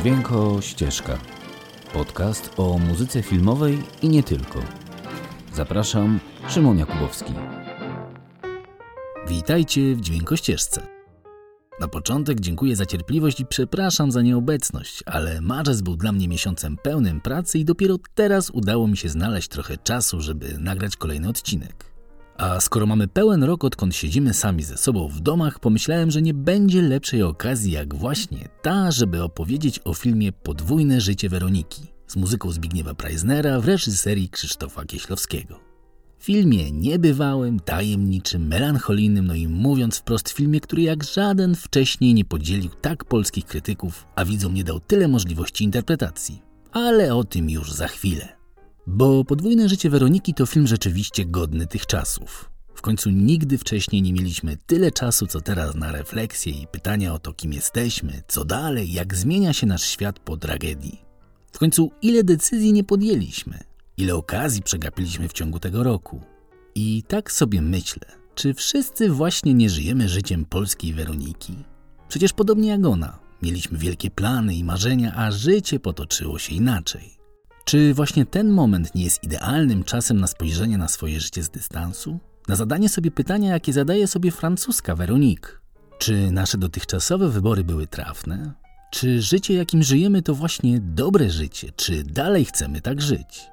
Dźwięko Ścieżka. Podcast o muzyce filmowej i nie tylko. Zapraszam, Szymon Jakubowski. Witajcie w Dźwięko Ścieżce. Na początek dziękuję za cierpliwość i przepraszam za nieobecność, ale marzec był dla mnie miesiącem pełnym pracy i dopiero teraz udało mi się znaleźć trochę czasu, żeby nagrać kolejny odcinek. A skoro mamy pełen rok, odkąd siedzimy sami ze sobą w domach, pomyślałem, że nie będzie lepszej okazji jak właśnie ta, żeby opowiedzieć o filmie Podwójne życie Weroniki z muzyką Zbigniewa Preisnera w reżyserii Krzysztofa Kieślowskiego. Filmie niebywałym, tajemniczym, melancholijnym, no i mówiąc wprost filmie, który jak żaden wcześniej nie podzielił tak polskich krytyków, a widzom nie dał tyle możliwości interpretacji. Ale o tym już za chwilę. Bo Podwójne życie Weroniki to film rzeczywiście godny tych czasów. W końcu nigdy wcześniej nie mieliśmy tyle czasu, co teraz na refleksję i pytania o to, kim jesteśmy, co dalej, jak zmienia się nasz świat po tragedii. W końcu ile decyzji nie podjęliśmy, ile okazji przegapiliśmy w ciągu tego roku. I tak sobie myślę, czy wszyscy właśnie nie żyjemy życiem polskiej Weroniki? Przecież podobnie jak ona, mieliśmy wielkie plany i marzenia, a życie potoczyło się inaczej. Czy właśnie ten moment nie jest idealnym czasem na spojrzenie na swoje życie z dystansu? Na zadanie sobie pytania, jakie zadaje sobie francuska Veronique. Czy nasze dotychczasowe wybory były trafne? Czy życie, jakim żyjemy, to właśnie dobre życie? Czy dalej chcemy tak żyć?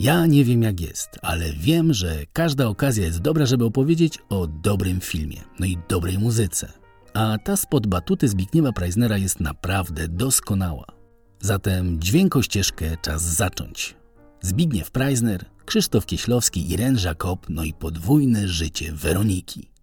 Ja nie wiem jak jest, ale wiem, że każda okazja jest dobra, żeby opowiedzieć o dobrym filmie, no i dobrej muzyce. A ta spod batuty Zbigniewa Preisnera jest naprawdę doskonała. Zatem dźwięko ścieżkę czas zacząć. Zbigniew Preisner, Krzysztof Kieślowski, Irene Jacob, no i podwójne życie Weroniki.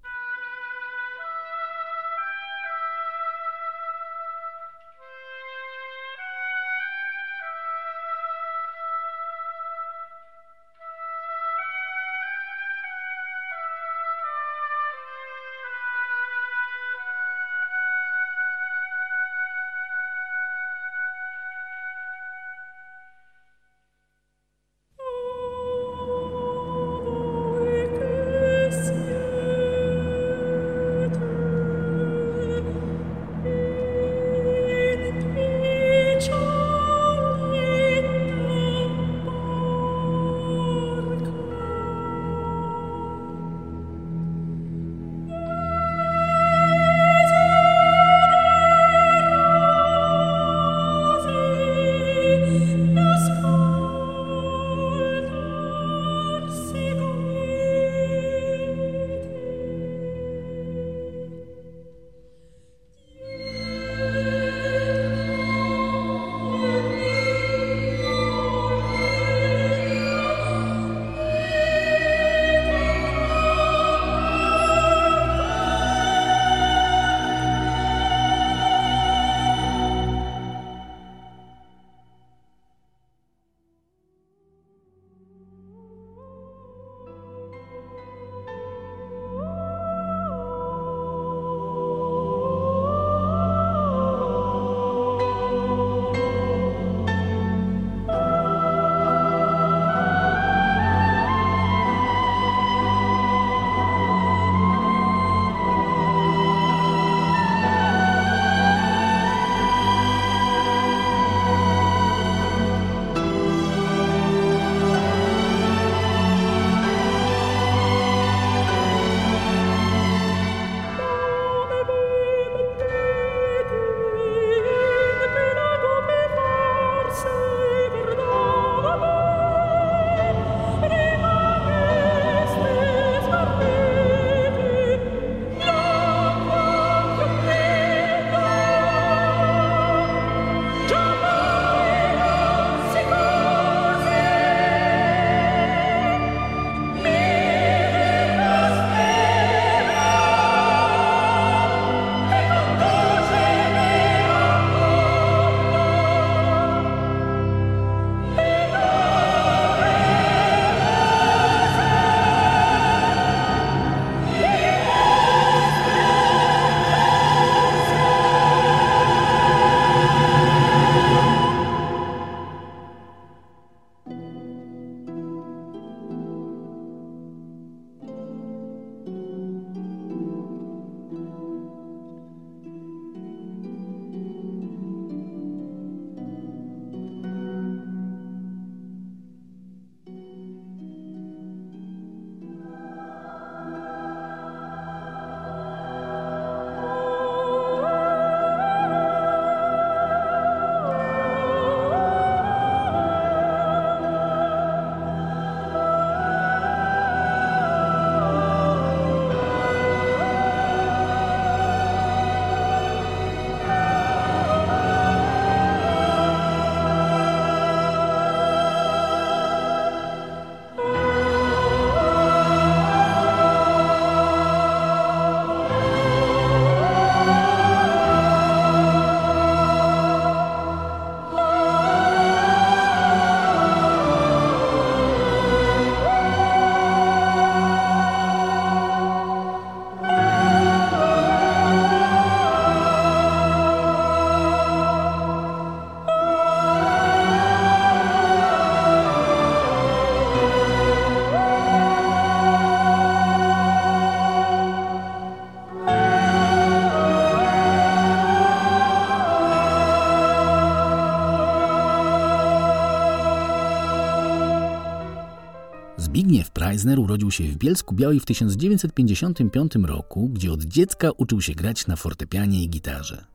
Preisner urodził się w Bielsku Białej w 1955 roku, gdzie od dziecka uczył się grać na fortepianie i gitarze.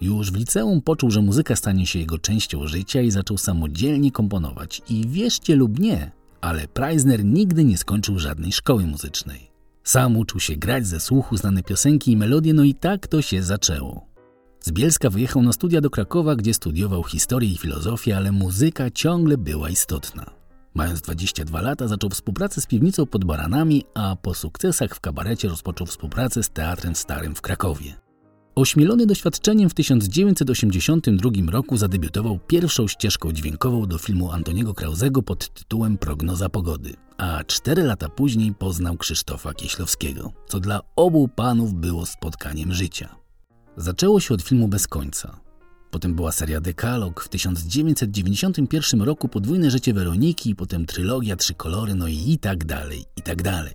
Już w liceum poczuł, że muzyka stanie się jego częścią życia i zaczął samodzielnie komponować. I wierzcie lub nie, ale Preisner nigdy nie skończył żadnej szkoły muzycznej. Sam uczył się grać ze słuchu znane piosenki i melodie, no i tak to się zaczęło. Z Bielska wyjechał na studia do Krakowa, gdzie studiował historię i filozofię, ale muzyka ciągle była istotna. Mając 22 lata, zaczął współpracę z piwnicą pod Baranami, a po sukcesach w kabarecie rozpoczął współpracę z Teatrem Starym w Krakowie. Ośmielony doświadczeniem w 1982 roku zadebiutował pierwszą ścieżką dźwiękową do filmu Antoniego Krauzego pod tytułem Prognoza pogody, a cztery lata później poznał Krzysztofa Kieślowskiego, co dla obu panów było spotkaniem życia. Zaczęło się od filmu Bez końca. Potem była seria Dekalog, w 1991 roku podwójne życie Weroniki, potem trylogia Trzy kolory, no i, i tak dalej, i tak dalej.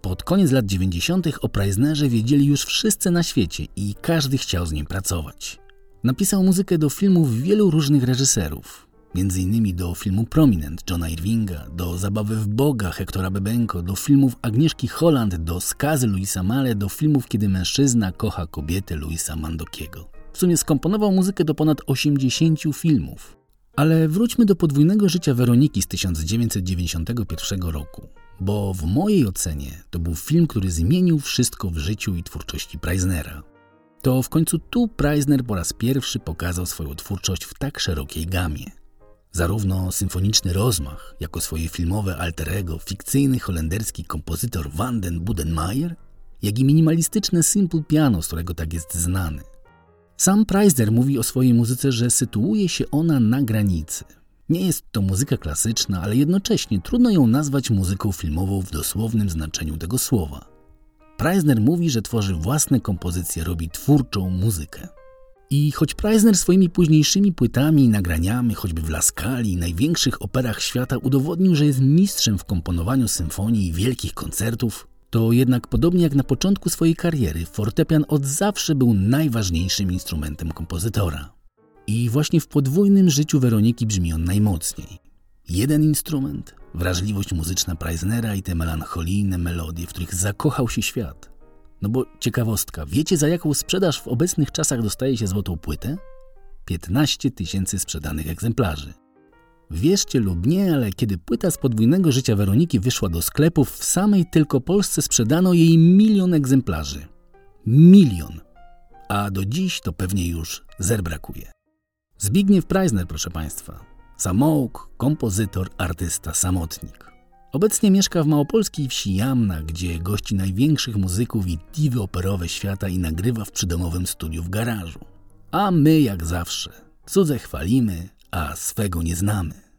Pod koniec lat 90. o Preisnerze wiedzieli już wszyscy na świecie i każdy chciał z nim pracować. Napisał muzykę do filmów wielu różnych reżyserów, między innymi do filmu Prominent Johna Irvinga, do Zabawy w Boga Hektora Bebenko, do filmów Agnieszki Holland, do Skazy Luisa Male, do filmów Kiedy mężczyzna kocha kobietę Luisa Mandokiego. W sumie skomponował muzykę do ponad 80 filmów. Ale wróćmy do podwójnego życia Weroniki z 1991 roku, bo w mojej ocenie to był film, który zmienił wszystko w życiu i twórczości Preisnera. To w końcu tu Preisner po raz pierwszy pokazał swoją twórczość w tak szerokiej gamie. Zarówno symfoniczny rozmach, jako swoje filmowe alterego, fikcyjny holenderski kompozytor Van den Budenmeier, jak i minimalistyczne simple piano, z którego tak jest znany. Sam Preisner mówi o swojej muzyce, że sytuuje się ona na granicy. Nie jest to muzyka klasyczna, ale jednocześnie trudno ją nazwać muzyką filmową w dosłownym znaczeniu tego słowa. Preisner mówi, że tworzy własne kompozycje, robi twórczą muzykę. I choć Preisner swoimi późniejszymi płytami i nagraniami, choćby w Laskali, największych operach świata, udowodnił, że jest mistrzem w komponowaniu symfonii i wielkich koncertów, to jednak podobnie jak na początku swojej kariery, fortepian od zawsze był najważniejszym instrumentem kompozytora. I właśnie w podwójnym życiu Weroniki brzmi on najmocniej. Jeden instrument, wrażliwość muzyczna Preisnera i te melancholijne melodie, w których zakochał się świat. No bo ciekawostka, wiecie za jaką sprzedaż w obecnych czasach dostaje się złotą płytę? 15 tysięcy sprzedanych egzemplarzy. Wierzcie lub nie, ale kiedy płyta z podwójnego życia Weroniki wyszła do sklepów, w samej tylko Polsce sprzedano jej milion egzemplarzy. Milion. A do dziś to pewnie już zer brakuje. Zbigniew Preisner, proszę Państwa. Samouk, kompozytor, artysta, samotnik. Obecnie mieszka w małopolskiej wsi Jamna, gdzie gości największych muzyków i diwy operowe świata i nagrywa w przydomowym studiu w garażu. A my, jak zawsze, cudze chwalimy, a swego nie znamy.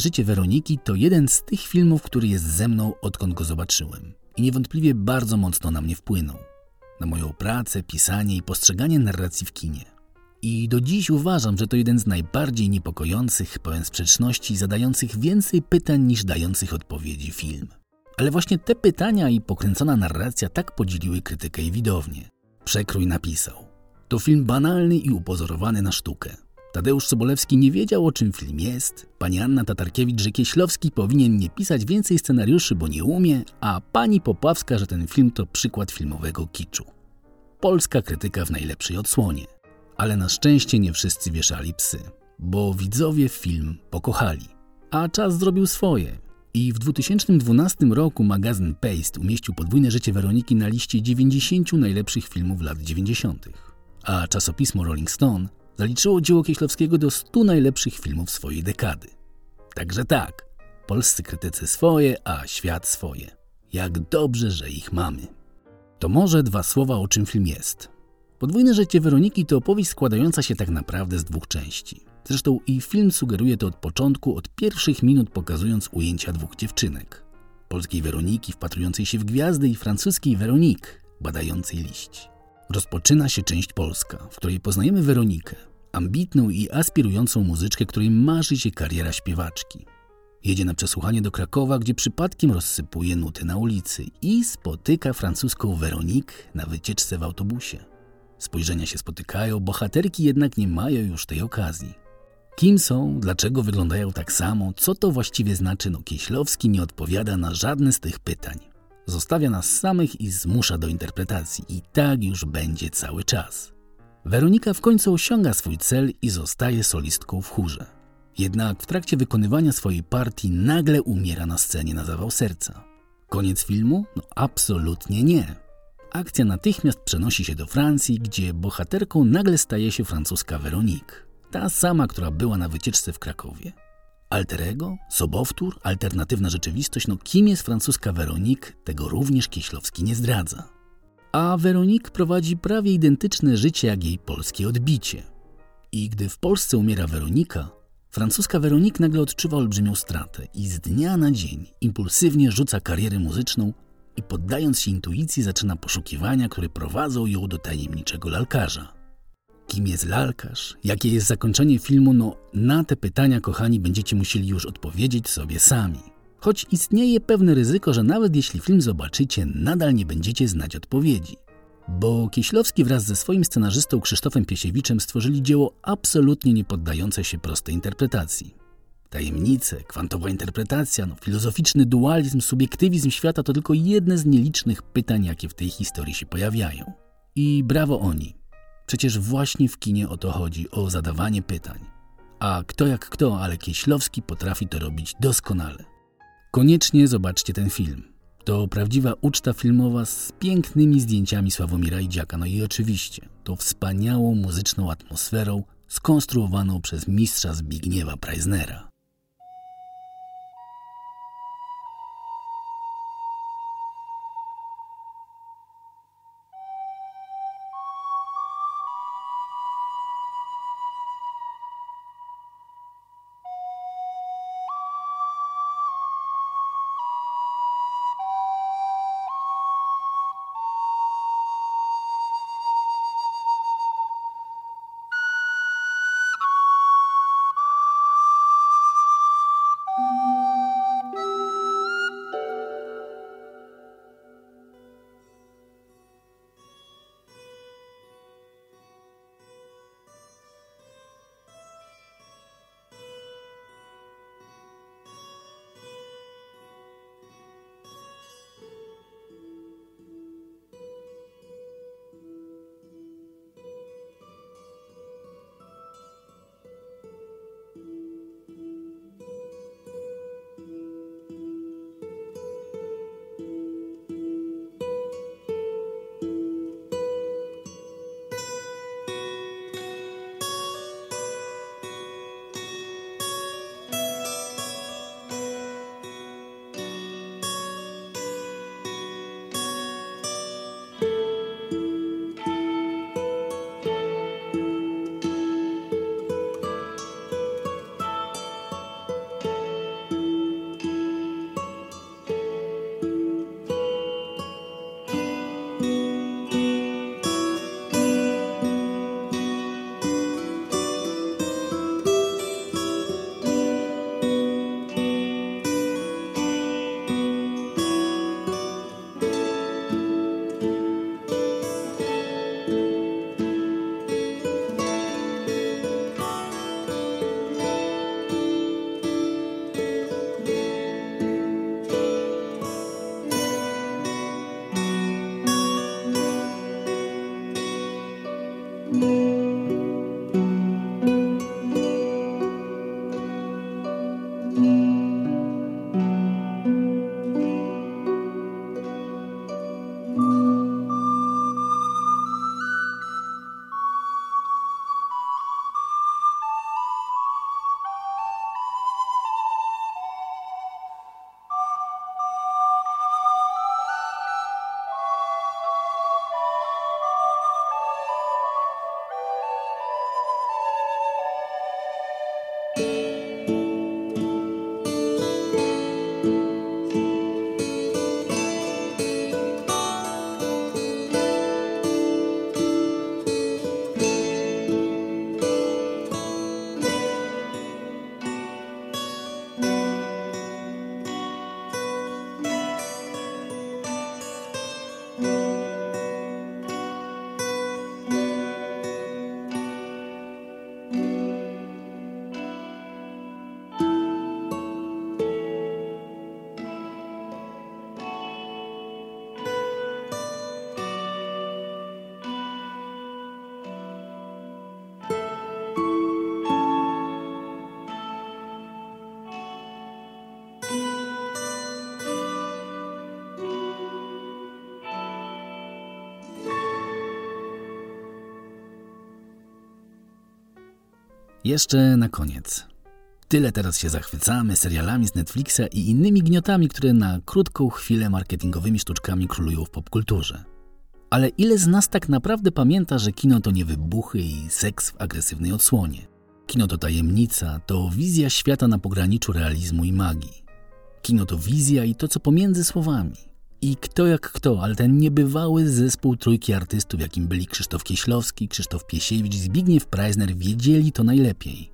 Życie Weroniki to jeden z tych filmów, który jest ze mną odkąd go zobaczyłem. I niewątpliwie bardzo mocno na mnie wpłynął. Na moją pracę, pisanie i postrzeganie narracji w kinie. I do dziś uważam, że to jeden z najbardziej niepokojących, pełen sprzeczności, zadających więcej pytań niż dających odpowiedzi film. Ale właśnie te pytania i pokręcona narracja tak podzieliły krytykę i widownię. Przekrój napisał. To film banalny i upozorowany na sztukę. Tadeusz Sobolewski nie wiedział, o czym film jest. Pani Anna Tatarkiewicz, że Kieślowski powinien nie pisać więcej scenariuszy, bo nie umie, a pani Popławska, że ten film to przykład filmowego kiczu. Polska krytyka w najlepszej odsłonie. Ale na szczęście nie wszyscy wieszali psy, bo widzowie film pokochali. A czas zrobił swoje. I w 2012 roku magazyn Paste umieścił podwójne życie Weroniki na liście 90 najlepszych filmów lat 90. A czasopismo Rolling Stone zaliczyło dzieło Kieślowskiego do 100 najlepszych filmów swojej dekady. Także tak, polscy krytycy swoje, a świat swoje. Jak dobrze, że ich mamy. To może dwa słowa o czym film jest. Podwójne życie Weroniki to opowieść składająca się tak naprawdę z dwóch części. Zresztą i film sugeruje to od początku, od pierwszych minut pokazując ujęcia dwóch dziewczynek. Polskiej Weroniki wpatrującej się w gwiazdy i francuskiej Weronik badającej liść. Rozpoczyna się część polska, w której poznajemy Weronikę, ambitną i aspirującą muzyczkę, której marzy się kariera śpiewaczki. Jedzie na przesłuchanie do Krakowa, gdzie przypadkiem rozsypuje nuty na ulicy i spotyka francuską Weronik na wycieczce w autobusie. Spojrzenia się spotykają, bohaterki jednak nie mają już tej okazji. Kim są, dlaczego wyglądają tak samo, co to właściwie znaczy, no Kieślowski nie odpowiada na żadne z tych pytań. Zostawia nas samych i zmusza do interpretacji i tak już będzie cały czas. Weronika w końcu osiąga swój cel i zostaje solistką w chórze. Jednak w trakcie wykonywania swojej partii nagle umiera na scenie na zawał serca. Koniec filmu? No absolutnie nie. Akcja natychmiast przenosi się do Francji, gdzie bohaterką nagle staje się francuska Veronique. Ta sama, która była na wycieczce w Krakowie. Alterego, sobowtór, alternatywna rzeczywistość, no kim jest francuska Veronique, tego również Kieślowski nie zdradza. A Veronique prowadzi prawie identyczne życie jak jej polskie odbicie. I gdy w Polsce umiera Weronika, francuska Veronique nagle odczuwa olbrzymią stratę i z dnia na dzień impulsywnie rzuca karierę muzyczną i poddając się intuicji zaczyna poszukiwania, które prowadzą ją do tajemniczego lalkarza. Kim jest lalkarz? Jakie jest zakończenie filmu? No, na te pytania, kochani, będziecie musieli już odpowiedzieć sobie sami. Choć istnieje pewne ryzyko, że nawet jeśli film zobaczycie, nadal nie będziecie znać odpowiedzi. Bo Kieślowski wraz ze swoim scenarzystą Krzysztofem Piesiewiczem stworzyli dzieło absolutnie nie poddające się prostej interpretacji. Tajemnice, kwantowa interpretacja, no, filozoficzny dualizm, subiektywizm świata to tylko jedne z nielicznych pytań, jakie w tej historii się pojawiają. I brawo oni. Przecież właśnie w kinie o to chodzi, o zadawanie pytań. A kto jak kto, ale Kieślowski potrafi to robić doskonale. Koniecznie zobaczcie ten film. To prawdziwa uczta filmowa z pięknymi zdjęciami Sławomira Idziaka, no i oczywiście to wspaniałą muzyczną atmosferą skonstruowaną przez mistrza Zbigniewa Preisnera. Jeszcze na koniec. Tyle teraz się zachwycamy serialami z Netflixa i innymi gniotami, które na krótką chwilę marketingowymi sztuczkami królują w popkulturze. Ale ile z nas tak naprawdę pamięta, że kino to nie wybuchy i seks w agresywnej odsłonie? Kino to tajemnica, to wizja świata na pograniczu realizmu i magii. Kino to wizja i to, co pomiędzy słowami. I kto jak kto, ale ten niebywały zespół trójki artystów, jakim byli Krzysztof Kieślowski, Krzysztof Piesiewicz Zbigniew Preisner, wiedzieli to najlepiej.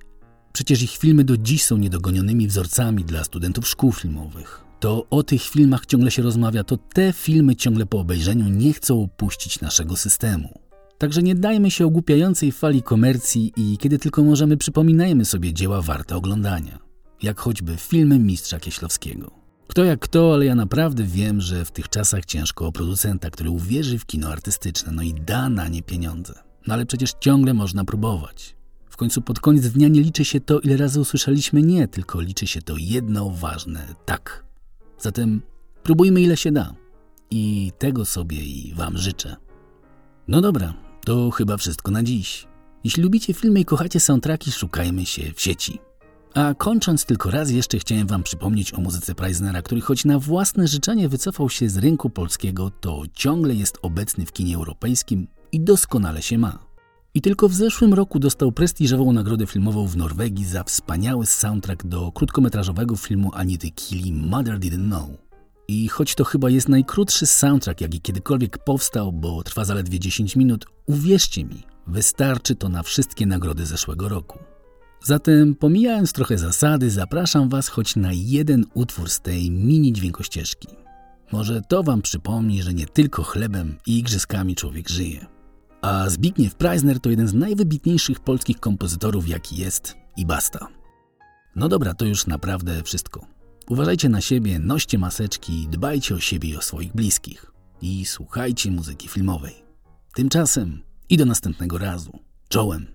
Przecież ich filmy do dziś są niedogonionymi wzorcami dla studentów szkół filmowych. To o tych filmach ciągle się rozmawia, to te filmy ciągle po obejrzeniu nie chcą opuścić naszego systemu. Także nie dajmy się ogłupiającej fali komercji i kiedy tylko możemy przypominajmy sobie dzieła warte oglądania. Jak choćby filmy mistrza Kieślowskiego. Kto jak kto, ale ja naprawdę wiem, że w tych czasach ciężko o producenta, który uwierzy w kino artystyczne, no i da na nie pieniądze. No ale przecież ciągle można próbować. W końcu pod koniec dnia nie liczy się to, ile razy usłyszeliśmy nie, tylko liczy się to jedno ważne tak. Zatem próbujmy ile się da. I tego sobie i Wam życzę. No dobra, to chyba wszystko na dziś. Jeśli lubicie filmy i kochacie soundtracki, szukajmy się w sieci. A kończąc tylko raz jeszcze chciałem wam przypomnieć o muzyce Preisnera, który choć na własne życzenie wycofał się z rynku polskiego, to ciągle jest obecny w kinie europejskim i doskonale się ma. I tylko w zeszłym roku dostał prestiżową nagrodę filmową w Norwegii za wspaniały soundtrack do krótkometrażowego filmu Anity Kili Mother Didn't Know. I choć to chyba jest najkrótszy soundtrack, jaki kiedykolwiek powstał, bo trwa zaledwie 10 minut, uwierzcie mi, wystarczy to na wszystkie nagrody zeszłego roku. Zatem, pomijając trochę zasady, zapraszam Was choć na jeden utwór z tej mini dźwiękościeżki. Może to Wam przypomni, że nie tylko chlebem i igrzyskami człowiek żyje. A Zbigniew Preisner to jeden z najwybitniejszych polskich kompozytorów, jaki jest i basta. No dobra, to już naprawdę wszystko. Uważajcie na siebie, noście maseczki, dbajcie o siebie i o swoich bliskich. I słuchajcie muzyki filmowej. Tymczasem i do następnego razu. Czołem!